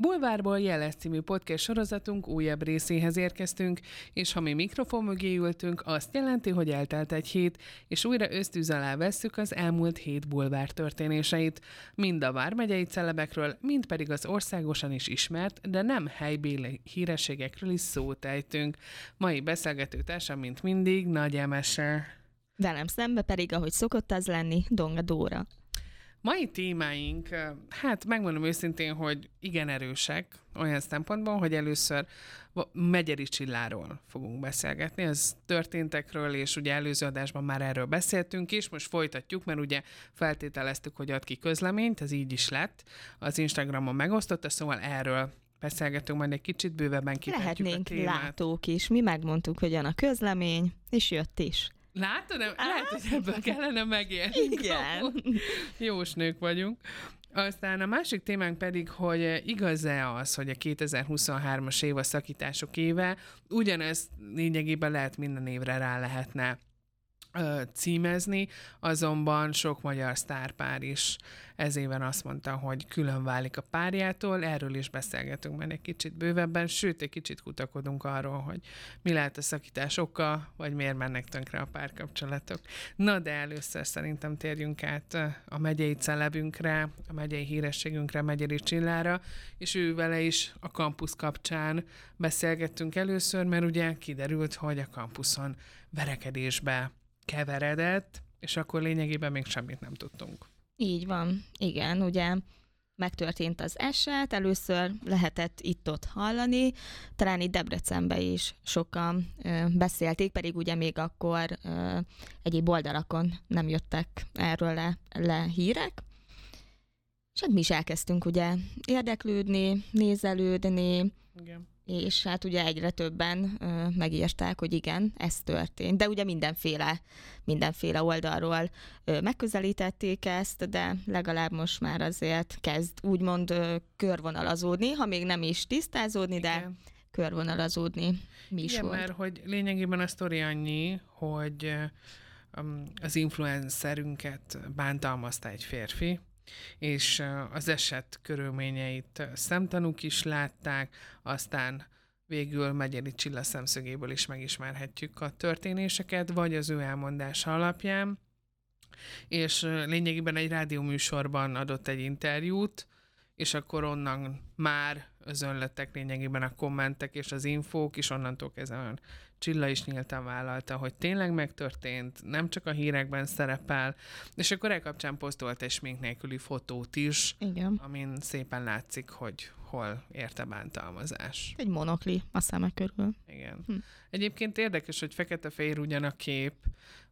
Bulvárból Jeles című podcast sorozatunk újabb részéhez érkeztünk, és ha mi mikrofon mögé ültünk, azt jelenti, hogy eltelt egy hét, és újra ösztűz alá vesszük az elmúlt hét bulvár történéseit. Mind a vármegyei celebekről, mind pedig az országosan is ismert, de nem helybéli hírességekről is szót ejtünk. Mai beszélgető társam, mint mindig, Nagy Emese. Velem szembe pedig, ahogy szokott az lenni, Donga Dóra. Mai témáink, hát megmondom őszintén, hogy igen erősek, olyan szempontból, hogy először Megyeri Csilláról fogunk beszélgetni, az történtekről, és ugye előző adásban már erről beszéltünk is, most folytatjuk, mert ugye feltételeztük, hogy ad ki közleményt, ez így is lett, az Instagramon megosztotta, szóval erről beszélgetünk, majd egy kicsit bővebben kitetjük Lehetnénk a témát. látók is. Mi megmondtuk, hogy jön a közlemény, és jött is. Látod? Nem? Lehet, hogy ebből kellene megélni. Igen. Jós nők vagyunk. Aztán a másik témánk pedig, hogy igaz-e az, hogy a 2023-as év a szakítások éve, ugyanez lényegében lehet minden évre rá lehetne címezni, azonban sok magyar sztárpár is ez éven azt mondta, hogy külön válik a párjától, erről is beszélgetünk majd egy kicsit bővebben, sőt, egy kicsit kutakodunk arról, hogy mi lehet a szakítás oka, vagy miért mennek tönkre a párkapcsolatok. Na, de először szerintem térjünk át a megyei celebünkre, a megyei hírességünkre, Megyeri Csillára, és ő vele is a kampusz kapcsán beszélgettünk először, mert ugye kiderült, hogy a kampuszon verekedésbe keveredett, és akkor lényegében még semmit nem tudtunk. Így van, igen, ugye megtörtént az eset, először lehetett itt-ott hallani, talán itt Debrecenben is sokan ö, beszélték, pedig ugye még akkor ö, egyéb oldalakon nem jöttek erről le, le hírek. És hát mi is elkezdtünk ugye érdeklődni, nézelődni, Igen. És hát ugye egyre többen ö, megírták, hogy igen, ez történt. De ugye mindenféle, mindenféle oldalról ö, megközelítették ezt, de legalább most már azért kezd úgymond ö, körvonalazódni, ha még nem is tisztázódni, de Igen. körvonalazódni mi is Igen, volt. mert hogy lényegében a sztori annyi, hogy az influencerünket bántalmazta egy férfi, és az eset körülményeit szemtanúk is látták, aztán végül Megyeri Csilla szemszögéből is megismerhetjük a történéseket, vagy az ő elmondása alapján, és lényegében egy rádióműsorban adott egy interjút, és akkor onnan már özönlettek lényegében a kommentek és az infók, és onnantól kezdve olyan Csilla is nyíltan vállalta, hogy tényleg megtörtént, nem csak a hírekben szerepel, és akkor e kapcsán posztolt egy smink nélküli fotót is, Igen. amin szépen látszik, hogy hol érte bántalmazás. Egy monokli a szeme körül. Igen. Hm. Egyébként érdekes, hogy fekete-fehér ugyan a kép,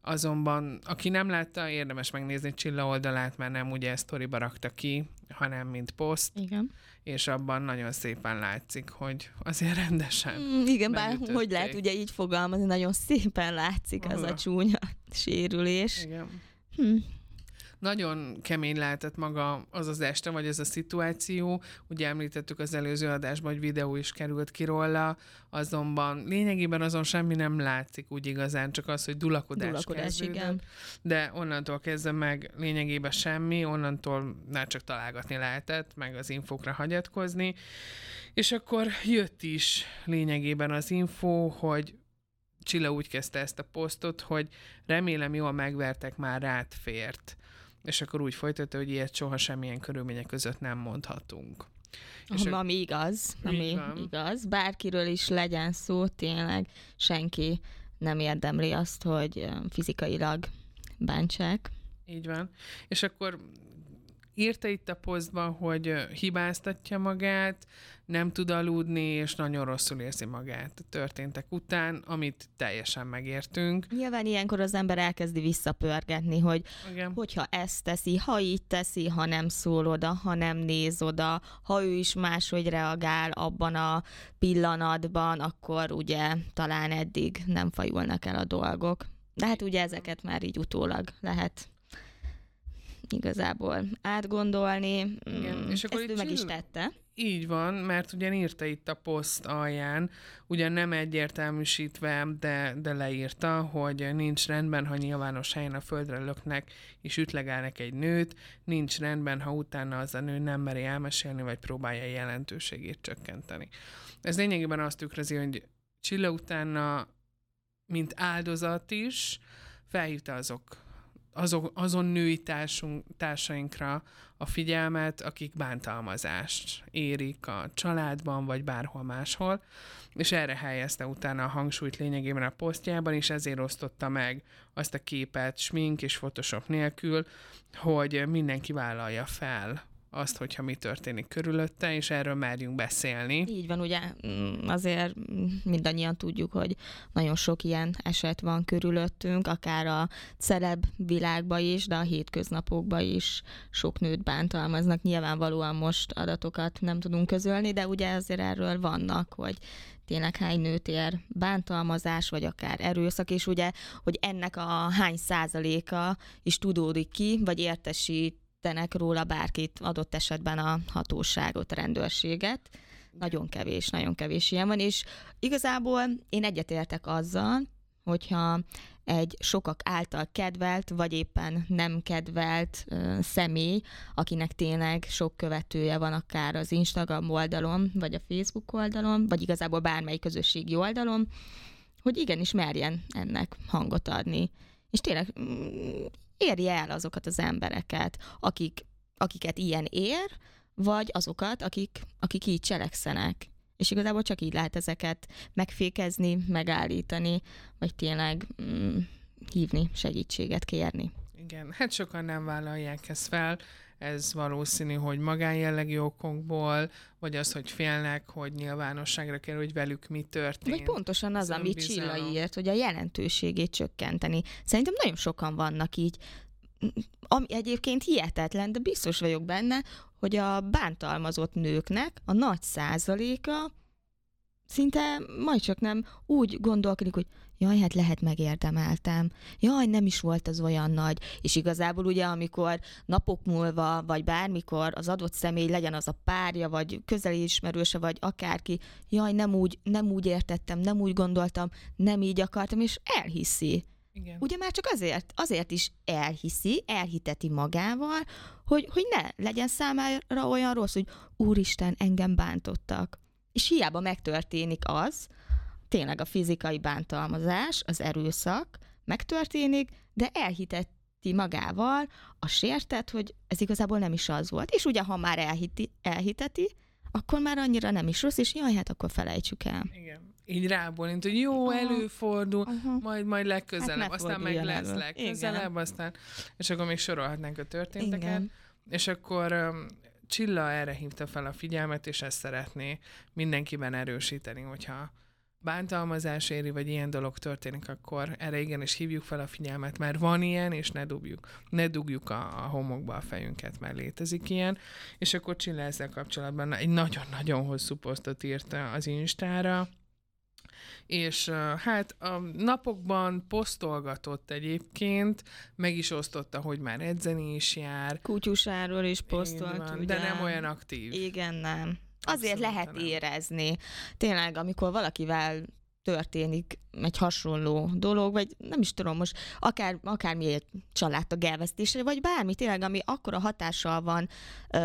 azonban aki nem látta, érdemes megnézni Csilla oldalát, mert nem ugye sztoriba rakta ki, hanem mint poszt, Igen. és abban nagyon szépen látszik, hogy azért rendesen. Mm, igen, bár hogy lehet ugye így fogalmazni, nagyon szépen látszik az a Aha. csúnya sérülés. Igen. Hm. Nagyon kemény lehetett maga az az este, vagy ez a szituáció. Ugye említettük az előző adásban, hogy videó is került ki róla, azonban lényegében azon semmi nem látszik úgy igazán, csak az, hogy dulakodás, Dulakodás, igen. De onnantól kezdve meg lényegében semmi, onnantól már csak találgatni lehetett, meg az infókra hagyatkozni. És akkor jött is lényegében az info, hogy Csilla úgy kezdte ezt a posztot, hogy remélem jól megvertek, már rád fért. És akkor úgy folytatta, hogy ilyet soha semmilyen körülmények között nem mondhatunk. És Ami, ami igaz, ami van. igaz. Bárkiről is legyen szó, tényleg senki nem érdemli azt, hogy fizikailag bántsák. Így van. És akkor írta itt a posztban, hogy hibáztatja magát, nem tud aludni, és nagyon rosszul érzi magát a történtek után, amit teljesen megértünk. Nyilván ilyenkor az ember elkezdi visszapörgetni, hogy Igen. hogyha ezt teszi, ha így teszi, ha nem szól oda, ha nem néz oda, ha ő is máshogy reagál abban a pillanatban, akkor ugye talán eddig nem fajulnak el a dolgok. De hát ugye ezeket már így utólag lehet igazából átgondolni. Igen, mm, és akkor Ezt ő meg is tette. Így van, mert ugyan írta itt a poszt alján, ugyan nem egyértelműsítve, de, de leírta, hogy nincs rendben, ha nyilvános helyen a földre löknek és ütlegelnek egy nőt, nincs rendben, ha utána az a nő nem meri elmesélni, vagy próbálja jelentőségét csökkenteni. Ez lényegében azt tükrözi, hogy Csilla utána, mint áldozat is, felhívta azok, azok azon női társunk, társainkra a figyelmet, akik bántalmazást érik a családban, vagy bárhol máshol, és erre helyezte utána a hangsúlyt lényegében a posztjában, és ezért osztotta meg azt a képet smink és photoshop nélkül, hogy mindenki vállalja fel azt, hogyha mi történik körülötte, és erről merjünk beszélni. Így van, ugye mm, azért mindannyian tudjuk, hogy nagyon sok ilyen eset van körülöttünk, akár a celeb világban is, de a hétköznapokban is sok nőt bántalmaznak. Nyilvánvalóan most adatokat nem tudunk közölni, de ugye azért erről vannak, hogy tényleg hány nőt ér bántalmazás, vagy akár erőszak, és ugye, hogy ennek a hány százaléka is tudódik ki, vagy értesít tenek róla bárkit, adott esetben a hatóságot, a rendőrséget. Nagyon kevés, nagyon kevés ilyen van, és igazából én egyetértek azzal, hogyha egy sokak által kedvelt, vagy éppen nem kedvelt ö, személy, akinek tényleg sok követője van akár az Instagram oldalon, vagy a Facebook oldalon, vagy igazából bármely közösségi oldalon, hogy igenis merjen ennek hangot adni. És tényleg mm, érje el azokat az embereket, akik, akiket ilyen ér, vagy azokat, akik, akik így cselekszenek. És igazából csak így lehet ezeket megfékezni, megállítani, vagy tényleg mm, hívni, segítséget kérni. Igen, hát sokan nem vállalják ezt fel, ez valószínű, hogy magánjellegű okokból, vagy az, hogy félnek, hogy nyilvánosságra kerül, hogy velük mi történt. Vagy pontosan az, önbizalom. Csilla írt, hogy a jelentőségét csökkenteni. Szerintem nagyon sokan vannak így, ami egyébként hihetetlen, de biztos vagyok benne, hogy a bántalmazott nőknek a nagy százaléka szinte majd csak nem úgy gondolkodik, hogy jaj, hát lehet megérdemeltem, jaj, nem is volt az olyan nagy, és igazából ugye, amikor napok múlva, vagy bármikor az adott személy legyen az a párja, vagy közeli ismerőse, vagy akárki, jaj, nem úgy, nem úgy értettem, nem úgy gondoltam, nem így akartam, és elhiszi. Igen. Ugye már csak azért, azért is elhiszi, elhiteti magával, hogy, hogy ne legyen számára olyan rossz, hogy úristen, engem bántottak. És hiába megtörténik az, tényleg a fizikai bántalmazás, az erőszak megtörténik, de elhiteti magával a sértet, hogy ez igazából nem is az volt. És ugye, ha már elhiti, elhiteti, akkor már annyira nem is rossz, és jaj, hát akkor felejtsük el. Igen. Így rábólint, hogy jó, Aha. előfordul, Aha. majd, majd legközelebb, Hát aztán meg lesz legközelebb, aztán, és akkor még sorolhatnánk a történteket. Igen. És akkor Csilla erre hívta fel a figyelmet, és ezt szeretné mindenkiben erősíteni, hogyha bántalmazás éri, vagy ilyen dolog történik, akkor erre igenis hívjuk fel a figyelmet, mert van ilyen, és ne dugjuk, ne dugjuk a, a homokba a fejünket, mert létezik ilyen. És akkor Csilla ezzel kapcsolatban egy nagyon-nagyon hosszú posztot írt az Instára, és hát a napokban posztolgatott egyébként, meg is osztotta, hogy már edzeni is jár, Kutyusáról is posztolt, van, ugye? de nem olyan aktív. Igen, nem. Azért Abszolút lehet nem. érezni. Tényleg, amikor valakivel történik egy hasonló dolog, vagy nem is tudom most, akár, akármi egy családtag elvesztésre, vagy bármi tényleg, ami akkora hatással van ö,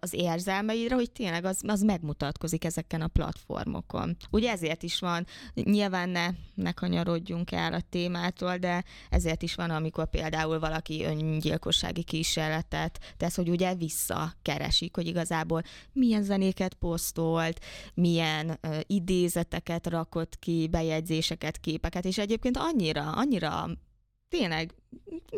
az érzelmeidre, hogy tényleg az, az megmutatkozik ezeken a platformokon. Ugye ezért is van, nyilván ne, ne kanyarodjunk el a témától, de ezért is van, amikor például valaki öngyilkossági kísérletet tesz, hogy ugye visszakeresik, hogy igazából milyen zenéket posztolt, milyen ö, idézeteket rakott ki, bejegyzéseket, képeket, és egyébként annyira, annyira tényleg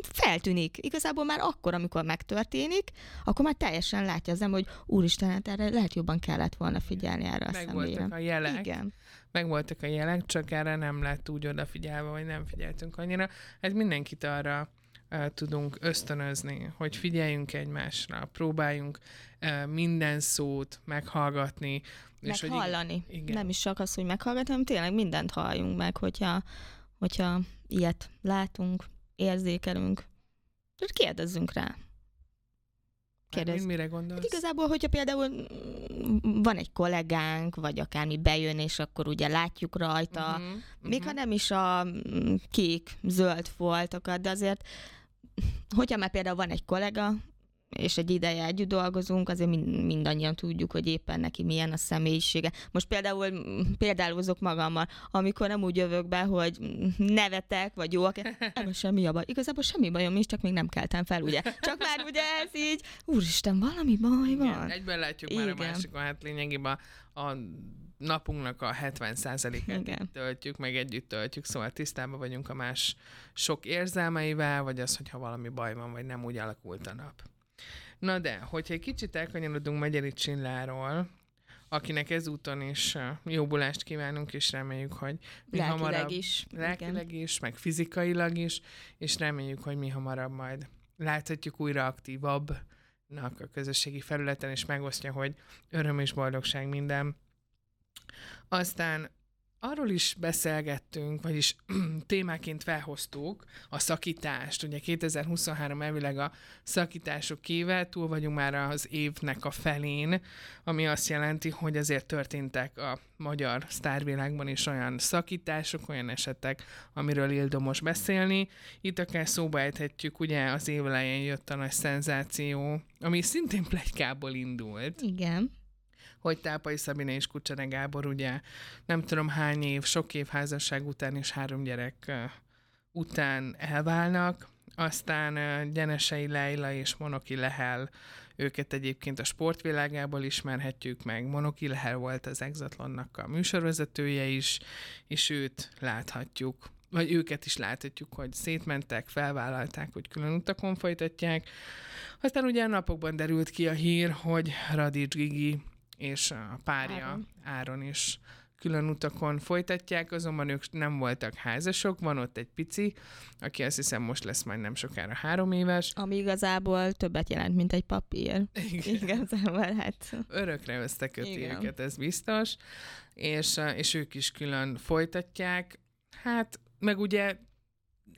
feltűnik. Igazából már akkor, amikor megtörténik, akkor már teljesen látja az ember, hogy úristen, hát erre lehet jobban kellett volna figyelni erre a Meg személyre. a jelek, Igen. meg voltak a jelek, csak erre nem lett úgy odafigyelve, vagy nem figyeltünk annyira. Hát mindenkit arra uh, tudunk ösztönözni, hogy figyeljünk egymásra, próbáljunk minden szót meghallgatni. és hogy Meghallani. igen. Nem is csak az, hogy meghallgatni, hanem tényleg mindent halljunk meg, hogyha, hogyha ilyet látunk, érzékelünk. Tehát kérdezzünk rá. Kérdez. Mire gondolsz? Hát igazából, hogyha például van egy kollégánk, vagy akármi bejön, és akkor ugye látjuk rajta, uh-huh, még uh-huh. ha nem is a kék, zöld foltokat, de azért, hogyha már például van egy kollega, és egy ideje együtt dolgozunk, azért mind, mindannyian tudjuk, hogy éppen neki milyen a személyisége. Most például példálozok magammal, amikor nem úgy jövök be, hogy nevetek, vagy jó, ebben semmi a baj. Igazából semmi bajom is, csak még nem keltem fel, ugye? Csak már ugye ez így, úristen, valami baj van. Igen, egyben látjuk Igen. már a másikon, hát lényegében a napunknak a 70%-át töltjük, meg együtt töltjük, szóval tisztában vagyunk a más sok érzelmeivel, vagy az, hogyha valami baj van, vagy nem úgy alakult a nap. Na de, hogyha egy kicsit elkanyarodunk Megyeri Csilláról, akinek ezúton is jobbulást kívánunk, és reméljük, hogy mi lelkileg hamarabb... is. Lelkileg igen. is, meg fizikailag is, és reméljük, hogy mi hamarabb majd láthatjuk újra aktívabbnak a közösségi felületen, és megosztja, hogy öröm és boldogság minden. Aztán arról is beszélgettünk, vagyis témáként felhoztuk a szakítást. Ugye 2023 elvileg a szakítások éve, túl vagyunk már az évnek a felén, ami azt jelenti, hogy azért történtek a magyar sztárvilágban is olyan szakítások, olyan esetek, amiről ildomos beszélni. Itt akár szóba ejthetjük, ugye az év elején jött a nagy szenzáció, ami szintén plegykából indult. Igen hogy Tápai Szabine és Kucsane Gábor ugye nem tudom hány év, sok év házasság után és három gyerek után elválnak, aztán Gyenesei Leila és Monoki Lehel, őket egyébként a sportvilágából ismerhetjük meg. Monoki Lehel volt az Exatlonnak a műsorvezetője is, és őt láthatjuk vagy őket is láthatjuk, hogy szétmentek, felvállalták, hogy külön utakon folytatják. Aztán ugye napokban derült ki a hír, hogy Radics Gigi és a párja Áron, Áron is külön utakon folytatják, azonban ők nem voltak házasok, van ott egy pici, aki azt hiszem most lesz majd nem sokára három éves. Ami igazából többet jelent, mint egy papír. Igen. Igazából hát. Örökre összeköti őket, ez biztos. És, és ők is külön folytatják. Hát, meg ugye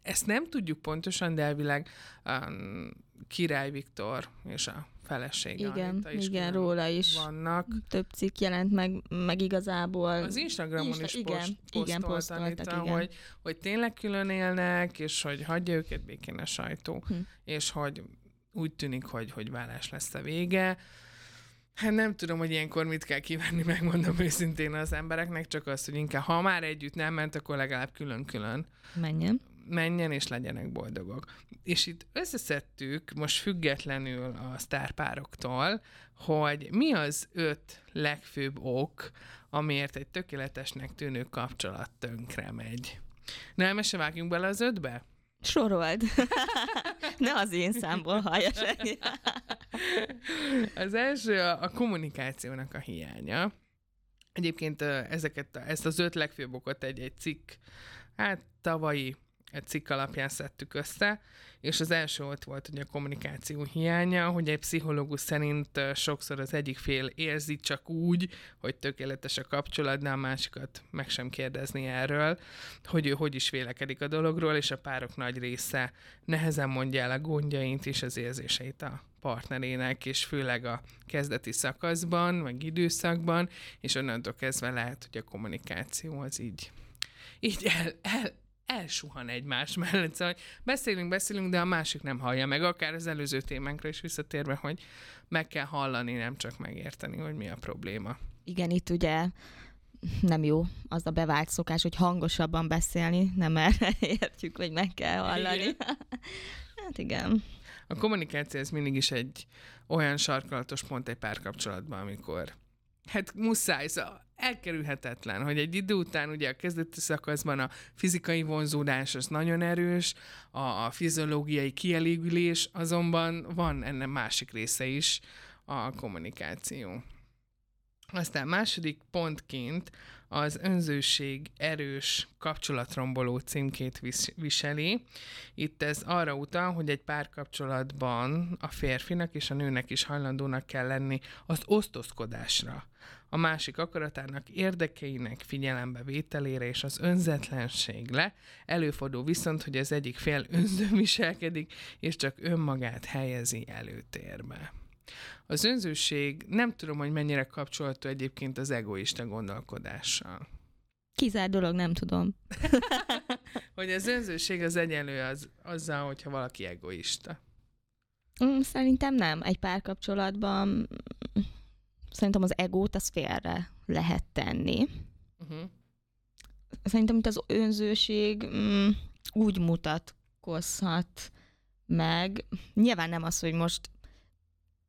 ezt nem tudjuk pontosan, de elvileg um, Király Viktor és a felesége Igen, is igen, róla is vannak. Több cikk jelent meg, meg igazából. Az Instagramon Insta- is igen, post, igen, posztoltak, igen. Hogy, hogy tényleg külön élnek, és hogy hagyja őket békén a sajtó, hm. és hogy úgy tűnik, hogy, hogy vállás lesz a vége. Hát nem tudom, hogy ilyenkor mit kell kívánni, megmondom őszintén az embereknek, csak azt, hogy inkább ha már együtt nem ment, akkor legalább külön-külön. Menjen menjen és legyenek boldogok. És itt összeszedtük most függetlenül a sztárpároktól, hogy mi az öt legfőbb ok, amiért egy tökéletesnek tűnő kapcsolat tönkre megy. Nem, se vágjunk bele az ötbe? Sorold. ne az én számból hallja Az első a, a kommunikációnak a hiánya. Egyébként ezeket, ezt az öt legfőbb okot egy-egy cikk, hát tavalyi egy cikk alapján szedtük össze, és az első ott volt hogy a kommunikáció hiánya, hogy egy pszichológus szerint sokszor az egyik fél érzi csak úgy, hogy tökéletes a kapcsolat, de a másikat meg sem kérdezni erről, hogy ő hogy is vélekedik a dologról, és a párok nagy része nehezen mondja el a gondjait és az érzéseit a partnerének, és főleg a kezdeti szakaszban, vagy időszakban, és onnantól kezdve lehet, hogy a kommunikáció az így így el, el, elsuhan egymás mellett. Szóval beszélünk, beszélünk, de a másik nem hallja meg, akár az előző témánkra is visszatérve, hogy meg kell hallani, nem csak megérteni, hogy mi a probléma. Igen, itt ugye nem jó az a bevált szokás, hogy hangosabban beszélni, nem erre értjük, hogy meg kell hallani. Igen. hát igen. A kommunikáció ez mindig is egy olyan sarkalatos pont egy párkapcsolatban, amikor hát muszáj, szóval elkerülhetetlen, hogy egy idő után ugye a kezdeti szakaszban a fizikai vonzódás az nagyon erős, a, a fiziológiai kielégülés, azonban van ennek másik része is, a kommunikáció. Aztán második pontként az önzőség erős kapcsolatromboló címkét viseli. Itt ez arra utal, hogy egy párkapcsolatban a férfinak és a nőnek is hajlandónak kell lenni az osztozkodásra a másik akaratának érdekeinek figyelembe vételére és az önzetlenségre. Előfordul viszont, hogy az egyik fél önző viselkedik, és csak önmagát helyezi előtérbe. Az önzőség nem tudom, hogy mennyire kapcsolható egyébként az egoista gondolkodással. Kizár dolog, nem tudom. hogy az önzőség az egyenlő az, azzal, hogyha valaki egoista. Mm, szerintem nem. Egy párkapcsolatban szerintem az egót az félre lehet tenni. Uh-huh. Szerintem itt az önzőség mm, úgy mutatkozhat meg. Nyilván nem az, hogy most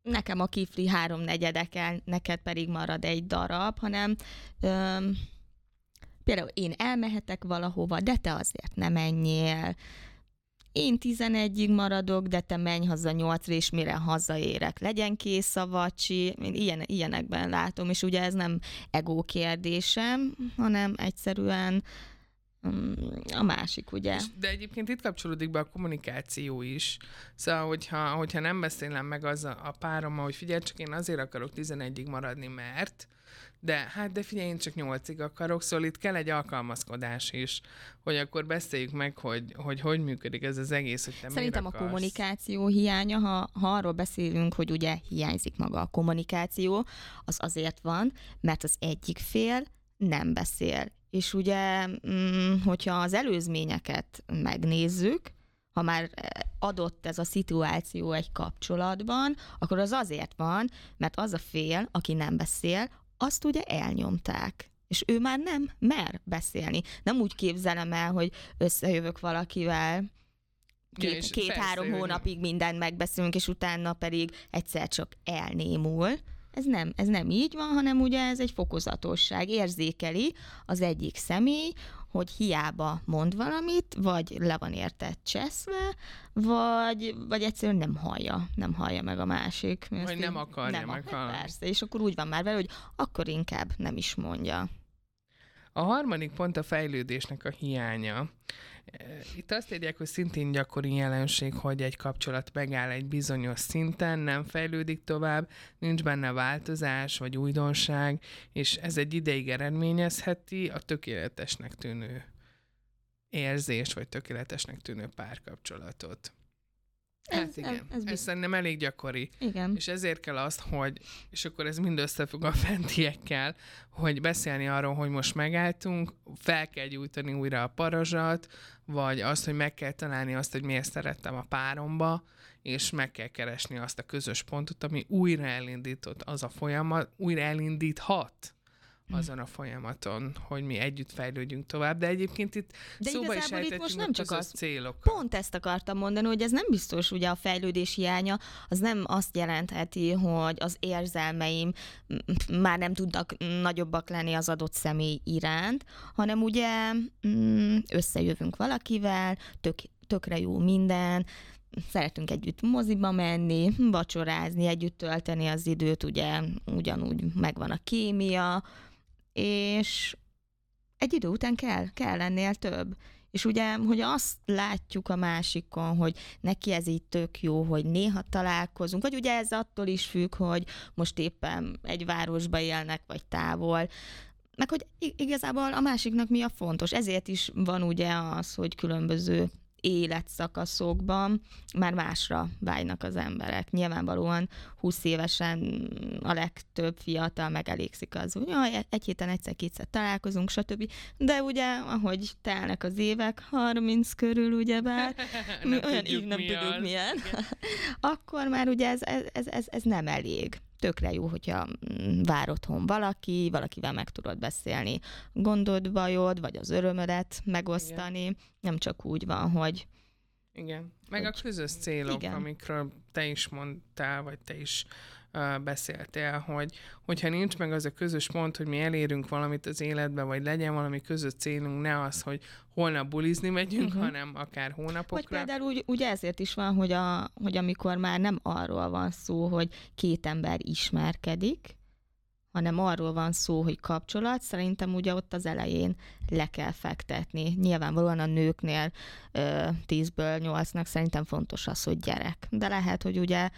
nekem a kifli három negyedekel, neked pedig marad egy darab, hanem öm, például én elmehetek valahova, de te azért nem menjél. Én 11-ig maradok, de te menj haza 8 és mire hazaérek. Legyen kész a vacsi, ilyen, ilyenekben látom, és ugye ez nem ego kérdésem, hanem egyszerűen a másik, ugye? De egyébként itt kapcsolódik be a kommunikáció is. Szóval, hogyha, hogyha nem beszélem meg az a, a párommal, hogy figyelj, csak én azért akarok 11-ig maradni, mert de hát de figyelj, én csak nyolcig akarok, szóval itt kell egy alkalmazkodás is, hogy akkor beszéljük meg, hogy hogy, hogy működik ez az egész, hogy te Szerintem a kommunikáció hiánya, ha, ha arról beszélünk, hogy ugye hiányzik maga a kommunikáció, az azért van, mert az egyik fél nem beszél. És ugye, mm, hogyha az előzményeket megnézzük, ha már adott ez a szituáció egy kapcsolatban, akkor az azért van, mert az a fél, aki nem beszél, azt ugye elnyomták. És ő már nem mer beszélni. Nem úgy képzelem el, hogy összejövök valakivel, két, két-három hónapig mindent megbeszélünk, és utána pedig egyszer csak elnémul. Ez nem, ez nem így van, hanem ugye ez egy fokozatosság. Érzékeli az egyik személy, hogy hiába mond valamit, vagy le van érte cseszve, vagy, vagy egyszerűen nem hallja, nem hallja meg a másik. Vagy nem akarja nem meghallani. Persze, és akkor úgy van már vele, hogy akkor inkább nem is mondja. A harmadik pont a fejlődésnek a hiánya. Itt azt írják, hogy szintén gyakori jelenség, hogy egy kapcsolat megáll egy bizonyos szinten, nem fejlődik tovább, nincs benne változás vagy újdonság, és ez egy ideig eredményezheti a tökéletesnek tűnő érzés, vagy tökéletesnek tűnő párkapcsolatot. Hát igen, ez, ez, ez szerintem elég gyakori. Igen. És ezért kell azt, hogy, és akkor ez mind összefügg a fentiekkel, hogy beszélni arról, hogy most megálltunk, fel kell gyújtani újra a parazsat, vagy azt, hogy meg kell találni azt, hogy miért szerettem a páromba, és meg kell keresni azt a közös pontot, ami újra elindított az a folyamat, újra elindíthat azon a folyamaton, hogy mi együtt fejlődjünk tovább, de egyébként itt de szóba is itt most nem csak az célok. Pont ezt akartam mondani, hogy ez nem biztos, ugye a fejlődés hiánya, az nem azt jelentheti, hogy az érzelmeim már nem tudnak nagyobbak lenni az adott személy iránt, hanem ugye mm, összejövünk valakivel, tök, tökre jó minden, szeretünk együtt moziba menni, vacsorázni, együtt tölteni az időt, ugye ugyanúgy megvan a kémia, és egy idő után kell, kell ennél több. És ugye, hogy azt látjuk a másikon, hogy neki ez így tök jó, hogy néha találkozunk, vagy ugye ez attól is függ, hogy most éppen egy városba élnek, vagy távol, meg hogy igazából a másiknak mi a fontos. Ezért is van ugye az, hogy különböző életszakaszokban már másra vágynak az emberek. Nyilvánvalóan 20 évesen a legtöbb fiatal megelégszik az, hogy jaj, egy héten egyszer-kétszer találkozunk, stb. De ugye, ahogy telnek az évek, 30 körül ugyebár, nem olyan így nem tudjuk milyen, akkor már ugye ez, ez, ez, ez nem elég tökre jó, hogyha mm, vár otthon valaki, valakivel meg tudod beszélni gondod, bajod, vagy az örömödet megosztani. Igen. Nem csak úgy van, hogy igen, meg hogy... a közös célok, igen. amikről te is mondtál, vagy te is beszéltél, hogy hogyha nincs meg az a közös pont, hogy mi elérünk valamit az életbe, vagy legyen valami közös célunk, ne az, hogy holnap bulizni megyünk, uh-huh. hanem akár hónapokra. Vagy például úgy, úgy ezért is van, hogy, a, hogy amikor már nem arról van szó, hogy két ember ismerkedik, hanem arról van szó, hogy kapcsolat, szerintem ugye ott az elején le kell fektetni. Nyilvánvalóan a nőknél ö, 10-ből 8-nak szerintem fontos az, hogy gyerek. De lehet, hogy ugye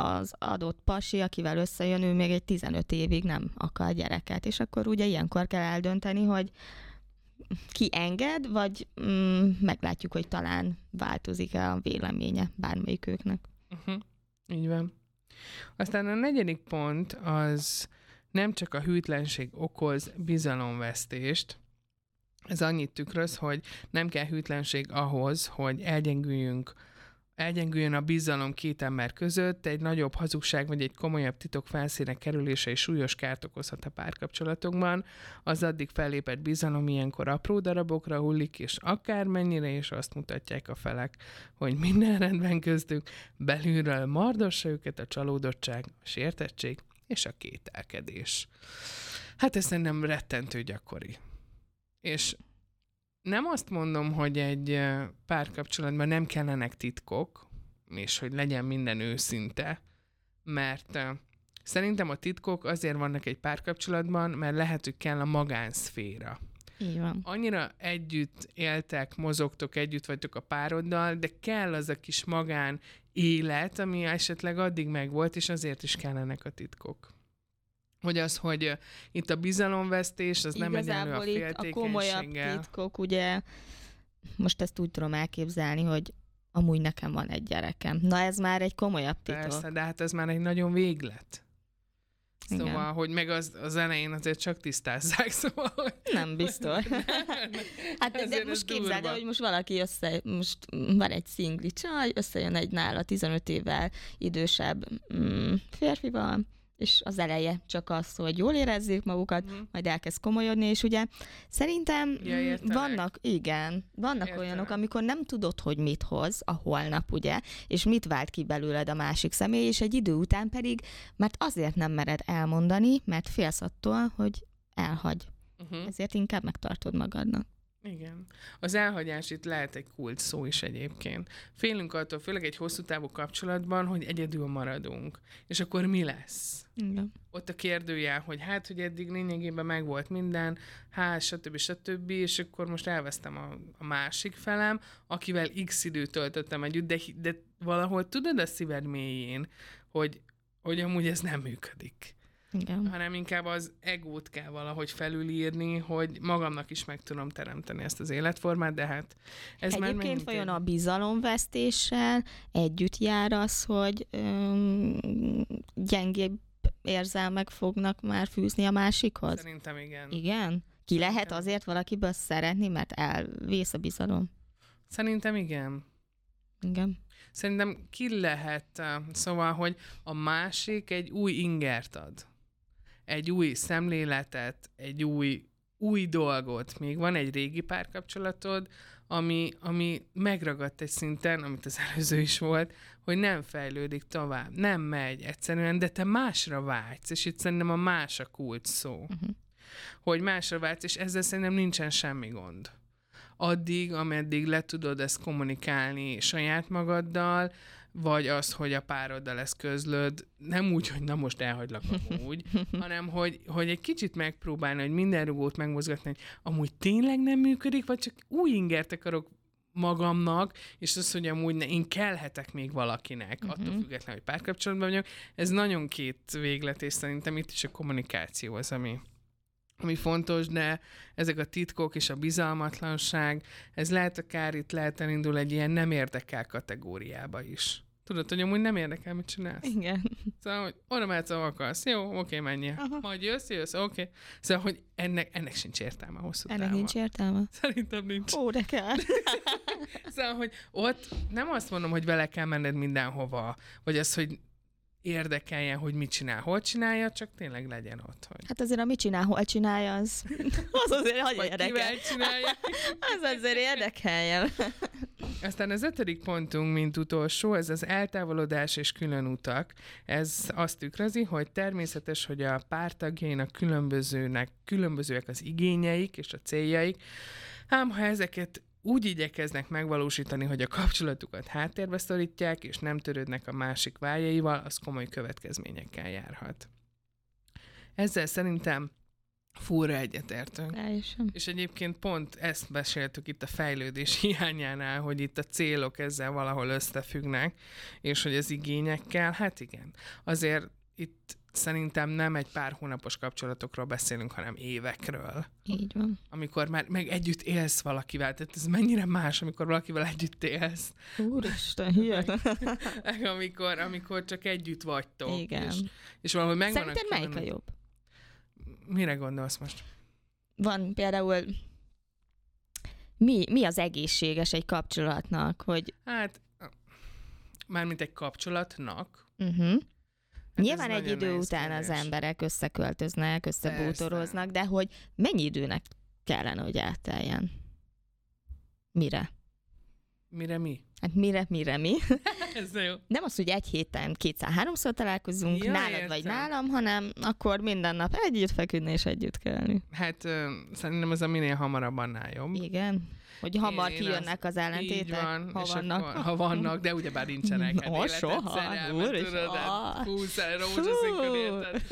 az adott pasi, akivel összejön, ő még egy 15 évig nem akar gyereket, és akkor ugye ilyenkor kell eldönteni, hogy ki enged, vagy mm, meglátjuk, hogy talán változik-e a véleménye bármelyikőknek. Uh-huh. Így van. Aztán a negyedik pont az nem csak a hűtlenség okoz bizalomvesztést, ez annyit tükröz, hogy nem kell hűtlenség ahhoz, hogy elgyengüljünk elgyengüljön a bizalom két ember között, egy nagyobb hazugság vagy egy komolyabb titok felszíne kerülése és súlyos kárt okozhat a párkapcsolatokban. Az addig fellépett bizalom ilyenkor apró darabokra hullik, és akármennyire is azt mutatják a felek, hogy minden rendben köztük, belülről mardossa őket a csalódottság, a sértettség és a kételkedés. Hát ez szerintem rettentő gyakori. És nem azt mondom, hogy egy párkapcsolatban nem kellenek titkok, és hogy legyen minden őszinte, mert szerintem a titkok azért vannak egy párkapcsolatban, mert lehetük kell a magánszféra. Így van. Annyira együtt éltek, mozogtok, együtt vagytok a pároddal, de kell az a kis magán élet, ami esetleg addig megvolt, és azért is kellenek a titkok hogy az, hogy itt a bizalomvesztés, az nem egyenlő a itt a komolyabb titkok, ugye, most ezt úgy tudom elképzelni, hogy amúgy nekem van egy gyerekem. Na ez már egy komolyabb titok. Persze, de hát ez már egy nagyon véglet. Szóval, Igen. hogy meg az, az elején azért csak tisztázzák, szóval... Hogy... Nem biztos. hát de, de most képzeld el, hogy most valaki össze, most van egy szingli csaj, összejön egy nála 15 évvel idősebb mm, férfival, és az eleje csak az, hogy jól érezzék magukat, mm. majd elkezd komolyodni, és ugye szerintem ja, vannak, igen, vannak értelek. olyanok, amikor nem tudod, hogy mit hoz a holnap, ugye, és mit vált ki belőled a másik személy, és egy idő után pedig, mert azért nem mered elmondani, mert félsz attól, hogy elhagy. Uh-huh. Ezért inkább megtartod magadnak. Igen. Az elhagyás itt lehet egy kult szó is egyébként. Félünk attól, főleg egy hosszú távú kapcsolatban, hogy egyedül maradunk. És akkor mi lesz? Igen. Ott a kérdője, hogy hát, hogy eddig lényegében megvolt minden, hát, stb. stb. És akkor most elvesztem a, a másik felem, akivel x időt töltöttem együtt, de, de valahol tudod a szíved mélyén, hogy, hogy amúgy ez nem működik. Igen. hanem inkább az egót kell valahogy felülírni, hogy magamnak is meg tudom teremteni ezt az életformát, de hát ez Egyébként már Egyébként vajon a bizalomvesztéssel együtt jár az, hogy öm, gyengébb érzelmek fognak már fűzni a másikhoz? Szerintem igen. Igen? Ki lehet igen. azért valakiből szeretni, mert elvész a bizalom? Szerintem igen. Igen. Szerintem ki lehet, szóval, hogy a másik egy új ingert ad egy új szemléletet, egy új, új dolgot. Még van egy régi párkapcsolatod, ami, ami megragadt egy szinten, amit az előző is volt, hogy nem fejlődik tovább, nem megy egyszerűen, de te másra vágysz, és itt szerintem a más a kult szó. Uh-huh. Hogy másra vágysz, és ezzel szerintem nincsen semmi gond. Addig, ameddig le tudod ezt kommunikálni saját magaddal, vagy az, hogy a pároddal lesz közlöd, nem úgy, hogy na most elhagylak amúgy, hanem hogy, hogy egy kicsit megpróbálni, hogy minden rugót megmozgatni, hogy amúgy tényleg nem működik, vagy csak új ingert akarok magamnak, és az, hogy amúgy ne, én kellhetek még valakinek, uh-huh. attól függetlenül, hogy párkapcsolatban vagyok, ez nagyon két véglet, és szerintem itt is a kommunikáció az, ami, ami fontos, de ezek a titkok és a bizalmatlanság, ez lehet akár itt lehet elindul egy ilyen nem érdekel kategóriába is. Tudod, hogy amúgy nem érdekel, mit csinálsz. Igen. Szóval, hogy oda mehetsz, ahol akarsz. Jó, oké, menjél. Aha. Majd jössz, jössz, oké. Szóval, hogy ennek, ennek sincs értelme hosszú Ennek távon. nincs értelme? Szerintem nincs. Ó, de kell. szóval, hogy ott nem azt mondom, hogy vele kell menned mindenhova, vagy az, hogy érdekeljen, hogy mit csinál, hol csinálja, csak tényleg legyen ott. Hogy... Hát azért a mit csinál, hol csinálja, az, az azért hogy érdekel. csinálja. az azért érdekeljen. Aztán az ötödik pontunk, mint utolsó, ez az eltávolodás és külön utak. Ez azt tükrözi, hogy természetes, hogy a pártagjainak különbözőnek, különbözőek az igényeik és a céljaik, ám ha ezeket úgy igyekeznek megvalósítani, hogy a kapcsolatukat háttérbe szorítják, és nem törődnek a másik vágyaival, az komoly következményekkel járhat. Ezzel szerintem fúra egyetértünk. Teljesen. És egyébként pont ezt beszéltük itt a fejlődés hiányánál, hogy itt a célok ezzel valahol összefüggnek, és hogy az igényekkel, hát igen. Azért itt szerintem nem egy pár hónapos kapcsolatokról beszélünk, hanem évekről. Így van. Amikor már meg együtt élsz valakivel, tehát ez mennyire más, amikor valakivel együtt élsz. Úristen, hihetetlen. Amikor, amikor csak együtt vagytok. Igen. És, és valahogy megvan Szerinted melyik a jobb? Mire gondolsz most? Van például mi, mi az egészséges egy kapcsolatnak, hogy Hát, mármint egy kapcsolatnak. uh-huh. Hát Nyilván egy idő után az kérdés. emberek összeköltöznek, összebútoroznak, de hogy mennyi időnek kellene, hogy elteljen? Mire? Mire mi? Hát mire, mire mi? Ez jó. Nem az, hogy egy héten kétszer-háromszor találkozunk, Ja, nálad értem. vagy nálam, hanem akkor minden nap együtt feküdni és együtt kelni. Hát ö, szerintem ez a minél hamarabb annál jobb. Igen. Hogy hamar Én kijönnek az Így ellentétek, van, ha vannak. Akkor, ha vannak, de ugyebár nincsenek. Hát No, soha, úristen. tudod, hát Ah. Hú, szer, Fú. rózsaszínkön érted.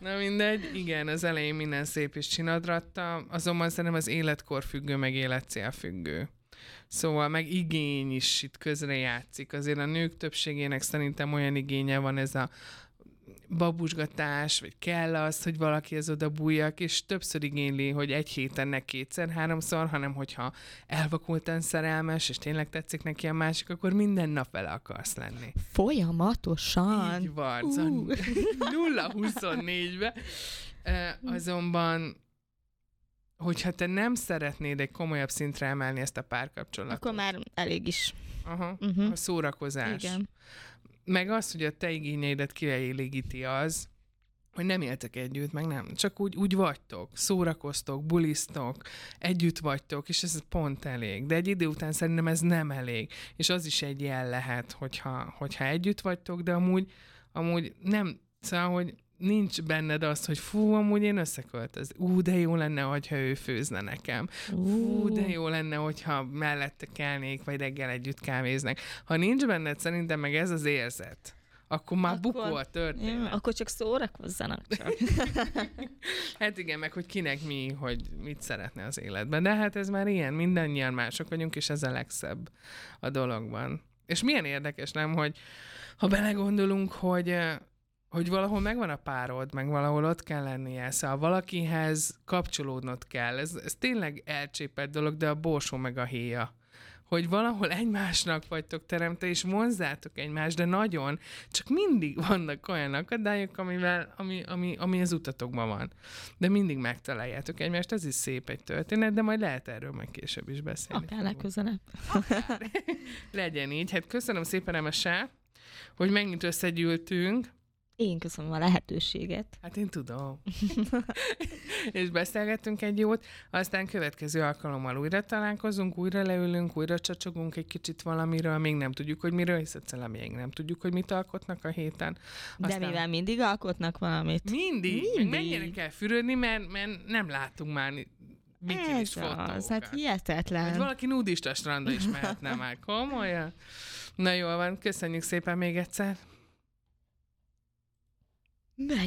Na mindegy, igen, az elején minden szép és csinadratta, azonban szerintem az életkor függő, meg életcél függő. Szóval meg igény is itt közre játszik. Azért a nők többségének szerintem olyan igénye van ez a babusgatás, vagy kell az, hogy valaki ez oda bújjak, és többször igényli, hogy egy héten ne kétszer, háromszor, hanem hogyha elvakultan szerelmes, és tényleg tetszik neki a másik, akkor minden nap vele akarsz lenni. Folyamatosan. Így van, szóval 0-24-be. Azonban, hogyha te nem szeretnéd egy komolyabb szintre emelni ezt a párkapcsolatot, Akkor már elég is. Aha, Uh-huh. a szórakozás, Igen. Meg az, hogy a te igényeidet kielégíti az, hogy nem éltek együtt, meg nem. Csak úgy, úgy vagytok, szórakoztok, bulisztok, együtt vagytok, és ez pont elég. De egy idő után szerintem ez nem elég. És az is egy jel lehet, hogyha, hogyha együtt vagytok, de amúgy, amúgy nem, szóval, hogy nincs benned az, hogy fú, amúgy én összeköltöz. Ú, de jó lenne, hogyha ő főzne nekem. Fú, de jó lenne, hogyha mellette kelnék, vagy reggel együtt kávéznek. Ha nincs benned szerintem meg ez az érzet, akkor már Akkor- bukó a történet. akkor csak szórakozzanak csak. Hát igen, meg hogy kinek mi, hogy mit szeretne az életben. De hát ez már ilyen, mindannyian mások vagyunk, és ez a legszebb a dologban. És milyen érdekes, nem, hogy ha belegondolunk, hogy hogy valahol megvan a párod, meg valahol ott kell lennie, szóval valakihez kapcsolódnod kell. Ez, ez tényleg elcsépett dolog, de a borsó meg a héja. Hogy valahol egymásnak vagytok teremtve, és vonzátok egymást, de nagyon, csak mindig vannak olyan akadályok, amivel, ami, ami, ami az utatokban van. De mindig megtaláljátok egymást, ez is szép egy történet, de majd lehet erről meg később is beszélni. Akár legközelebb. Legyen így. Hát köszönöm szépen, Emese, hogy megint összegyűltünk. Én köszönöm a lehetőséget. Hát én tudom. és beszélgettünk egy jót, aztán következő alkalommal újra találkozunk, újra leülünk, újra csacsogunk egy kicsit valamiről, még nem tudjuk, hogy miről, hisz egyszerűen még nem tudjuk, hogy mit alkotnak a héten. De mivel mindig alkotnak valamit. Mindig, mindig. Mennyire kell fürödni, mert, mert nem látunk már bikinis Ez fotókat. hát Hogy hihetetlen. valaki nudista strandra is mehetne már, komolyan. Na jól van, köszönjük szépen még egyszer. Man.